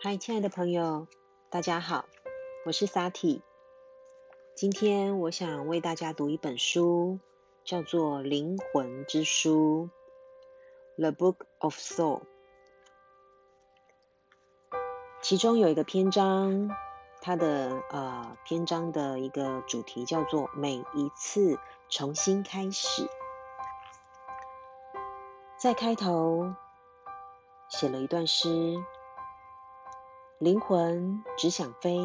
嗨，亲爱的朋友，大家好，我是 Sati。今天我想为大家读一本书，叫做《灵魂之书》（The Book of Soul）。其中有一个篇章，它的呃篇章的一个主题叫做“每一次重新开始”。在开头写了一段诗。灵魂只想飞，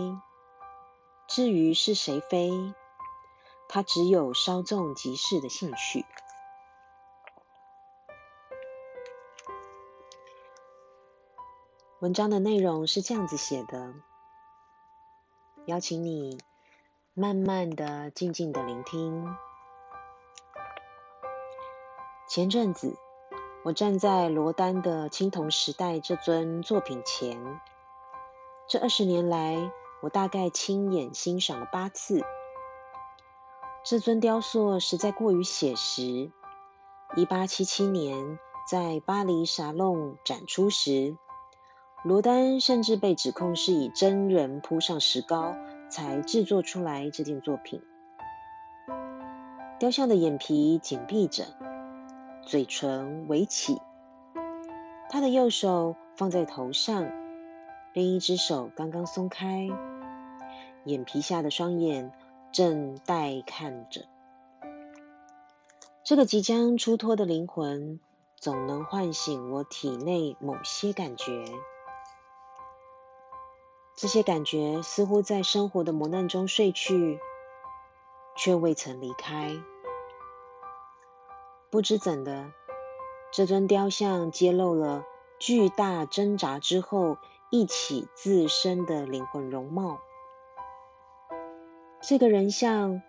至于是谁飞，他只有稍纵即逝的兴趣。文章的内容是这样子写的：邀请你慢慢的、静静的聆听。前阵子，我站在罗丹的《青铜时代》这尊作品前。这二十年来，我大概亲眼欣赏了八次。这尊雕塑实在过于写实。一八七七年在巴黎沙龙展出时，罗丹甚至被指控是以真人铺上石膏才制作出来这件作品。雕像的眼皮紧闭着，嘴唇微起，他的右手放在头上。另一只手刚刚松开，眼皮下的双眼正待看着。这个即将出脱的灵魂，总能唤醒我体内某些感觉。这些感觉似乎在生活的磨难中睡去，却未曾离开。不知怎的，这尊雕像揭露了巨大挣扎之后。一起自身的灵魂容貌，这个人像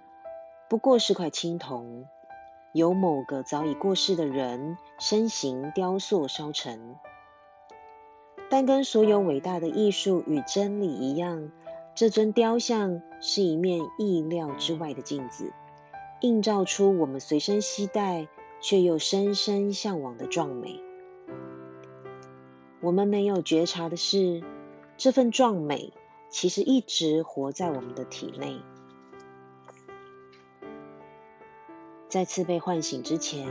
不过是块青铜，由某个早已过世的人身形雕塑烧成。但跟所有伟大的艺术与真理一样，这尊雕像是一面意料之外的镜子，映照出我们随身携带却又深深向往的壮美。我们没有觉察的是，这份壮美其实一直活在我们的体内。再次被唤醒之前，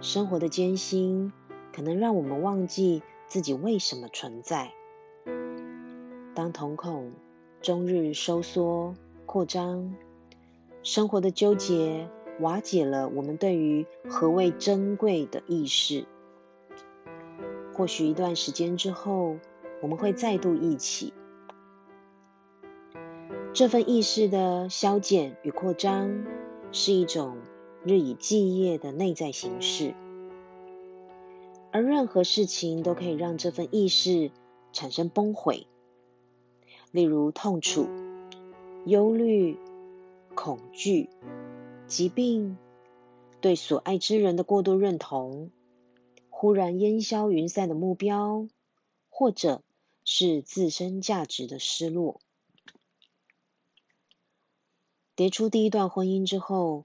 生活的艰辛可能让我们忘记自己为什么存在。当瞳孔终日收缩扩张，生活的纠结瓦解了我们对于何谓珍贵的意识。或许一段时间之后，我们会再度一起。这份意识的消减与扩张，是一种日以继夜的内在形式，而任何事情都可以让这份意识产生崩毁，例如痛楚、忧虑、恐惧、疾病、对所爱之人的过度认同。忽然烟消云散的目标，或者是自身价值的失落。跌出第一段婚姻之后，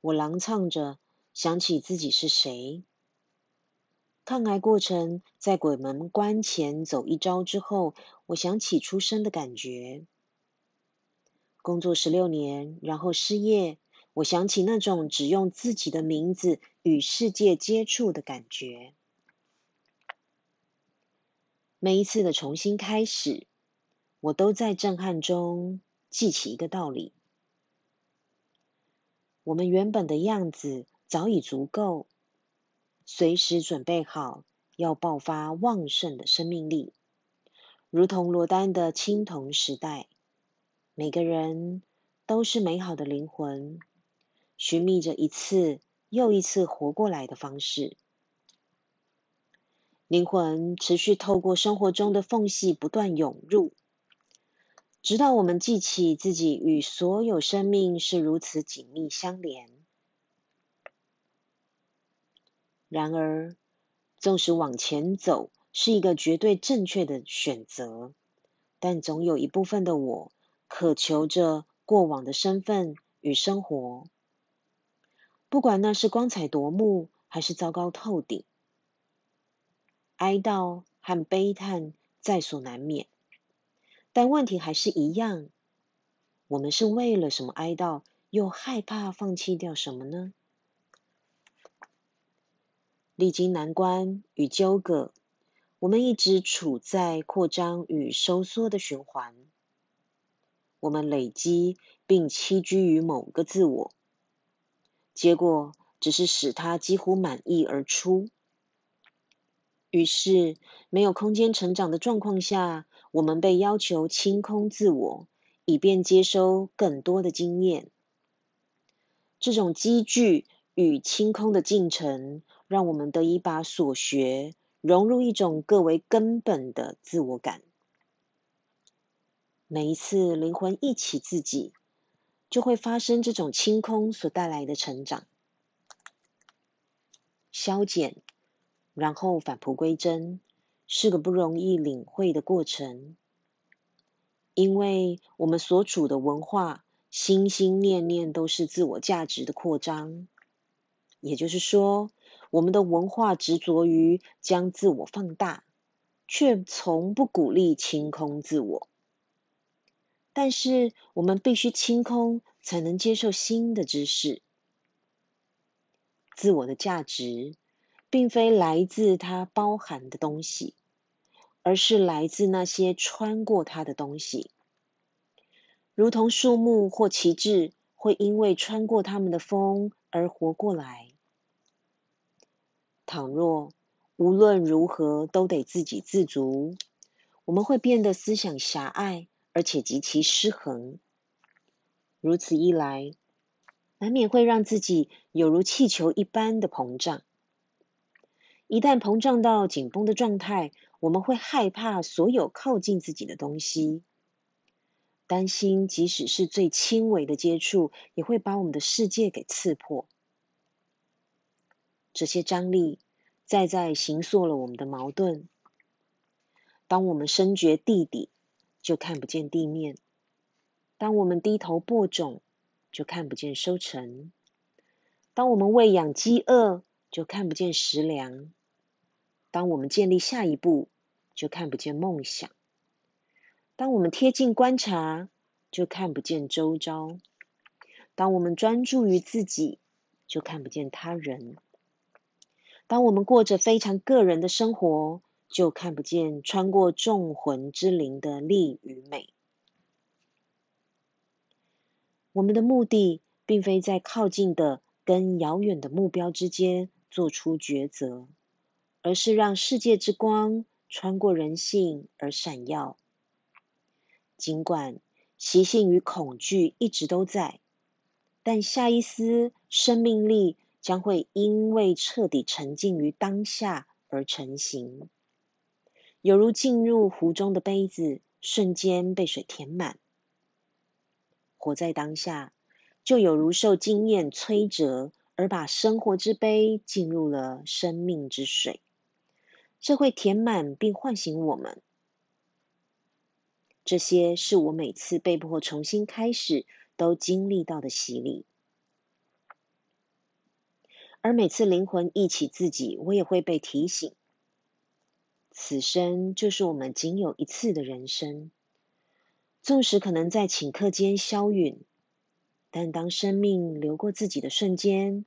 我狼唱着想起自己是谁。抗癌过程在鬼门关前走一遭之后，我想起出生的感觉。工作十六年，然后失业。我想起那种只用自己的名字与世界接触的感觉。每一次的重新开始，我都在震撼中记起一个道理：我们原本的样子早已足够，随时准备好要爆发旺盛的生命力，如同罗丹的青铜时代。每个人都是美好的灵魂。寻觅着一次又一次活过来的方式，灵魂持续透过生活中的缝隙不断涌入，直到我们记起自己与所有生命是如此紧密相连。然而，纵使往前走是一个绝对正确的选择，但总有一部分的我渴求着过往的身份与生活。不管那是光彩夺目，还是糟糕透顶，哀悼和悲叹在所难免。但问题还是一样，我们是为了什么哀悼，又害怕放弃掉什么呢？历经难关与纠葛，我们一直处在扩张与收缩的循环。我们累积并栖居于某个自我，结果只是使他几乎满意而出。于是，没有空间成长的状况下，我们被要求清空自我，以便接收更多的经验。这种积聚与清空的进程。让我们得以把所学融入一种更为根本的自我感。每一次灵魂忆起自己，就会发生这种清空所带来的成长、消减，然后返璞归真，是个不容易领会的过程。因为我们所处的文化，心心念念都是自我价值的扩张，也就是说。我们的文化执着于将自我放大，却从不鼓励清空自我。但是，我们必须清空，才能接受新的知识。自我的价值，并非来自它包含的东西，而是来自那些穿过它的东西，如同树木或旗帜，会因为穿过它们的风而活过来。倘若无论如何都得自给自足，我们会变得思想狭隘，而且极其失衡。如此一来，难免会让自己有如气球一般的膨胀。一旦膨胀到紧绷的状态，我们会害怕所有靠近自己的东西，担心即使是最轻微的接触，也会把我们的世界给刺破。这些张力再再形塑了我们的矛盾。当我们深觉地底，就看不见地面；当我们低头播种，就看不见收成；当我们喂养饥饿，就看不见食粮；当我们建立下一步，就看不见梦想；当我们贴近观察，就看不见周遭；当我们专注于自己，就看不见他人。当我们过着非常个人的生活，就看不见穿过众魂之灵的力与美。我们的目的并非在靠近的跟遥远的目标之间做出抉择，而是让世界之光穿过人性而闪耀。尽管习性与恐惧一直都在，但下一丝生命力。将会因为彻底沉浸于当下而成型，犹如进入湖中的杯子，瞬间被水填满。活在当下，就有如受经验摧折，而把生活之杯进入了生命之水，这会填满并唤醒我们。这些是我每次被迫重新开始都经历到的洗礼。而每次灵魂忆起自己，我也会被提醒：此生就是我们仅有一次的人生。纵使可能在顷刻间消陨，但当生命流过自己的瞬间，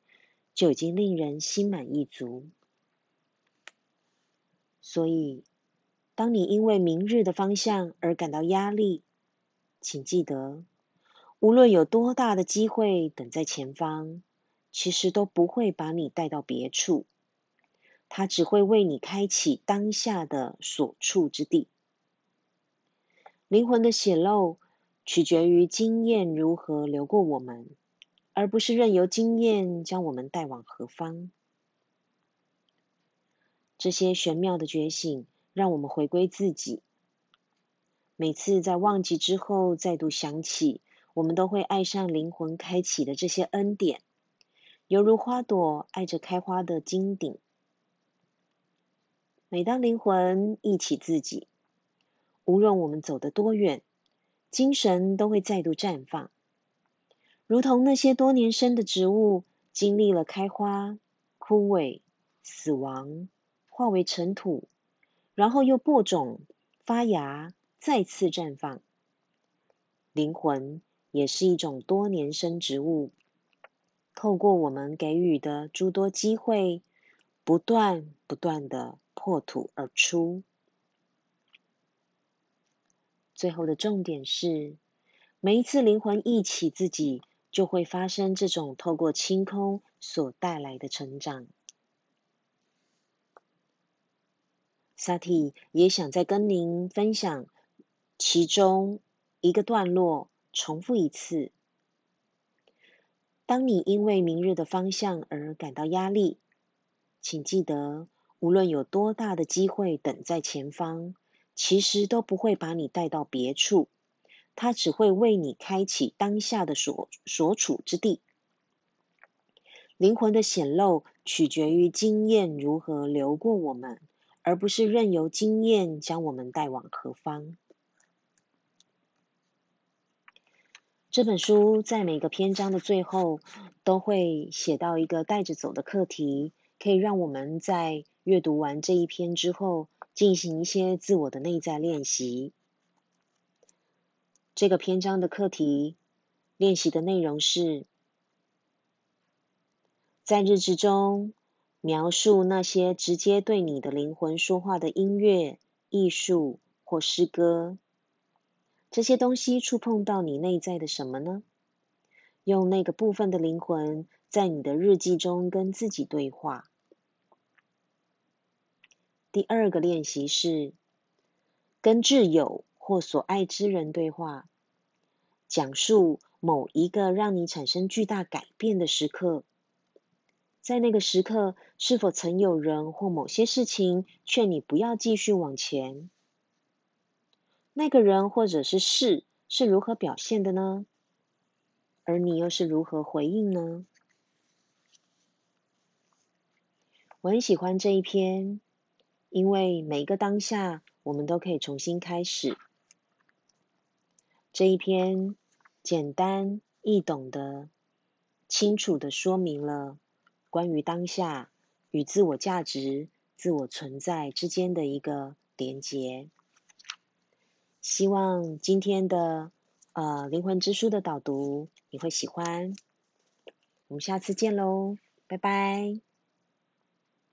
就已经令人心满意足。所以，当你因为明日的方向而感到压力，请记得，无论有多大的机会等在前方。其实都不会把你带到别处，它只会为你开启当下的所处之地。灵魂的显露取决于经验如何流过我们，而不是任由经验将我们带往何方。这些玄妙的觉醒让我们回归自己。每次在忘记之后再度想起，我们都会爱上灵魂开启的这些恩典。犹如花朵爱着开花的金顶。每当灵魂忆起自己，无论我们走得多远，精神都会再度绽放，如同那些多年生的植物，经历了开花、枯萎、死亡，化为尘土，然后又播种、发芽、再次绽放。灵魂也是一种多年生植物，透过我们给予的诸多机会，不断不断的破土而出。最后的重点是，每一次灵魂忆起自己，就会发生这种透过清空所带来的成长。萨提也想再跟您分享其中一个段落，重复一次。当你因为明日的方向而感到压力，请记得，无论有多大的机会等在前方，其实都不会把你带到别处，它只会为你开启当下的所所处之地。灵魂的显露取决于经验如何流过我们。而不是任由经验将我们带往何方。这本书在每个篇章的最后都会写到一个带着走的课题，可以让我们在阅读完这一篇之后进行一些自我的内在练习。这个篇章的课题练习的内容是，在日志中。描述那些直接对你的灵魂说话的音乐、艺术或诗歌，这些东西触碰到你内在的什么呢？用那个部分的灵魂在你的日记中跟自己对话。第二个练习是跟挚友或所爱之人对话，讲述某一个让你产生巨大改变的时刻。在那个时刻，是否曾有人或某些事情劝你不要继续往前？那个人或者是事是如何表现的呢？而你又是如何回应呢？我很喜欢这一篇，因为每一个当下，我们都可以重新开始。这一篇简单易懂的、清楚的说明了。关于当下与自我价值、自我存在之间的一个连结，希望今天的呃灵魂之书的导读你会喜欢。我们下次见喽，拜拜。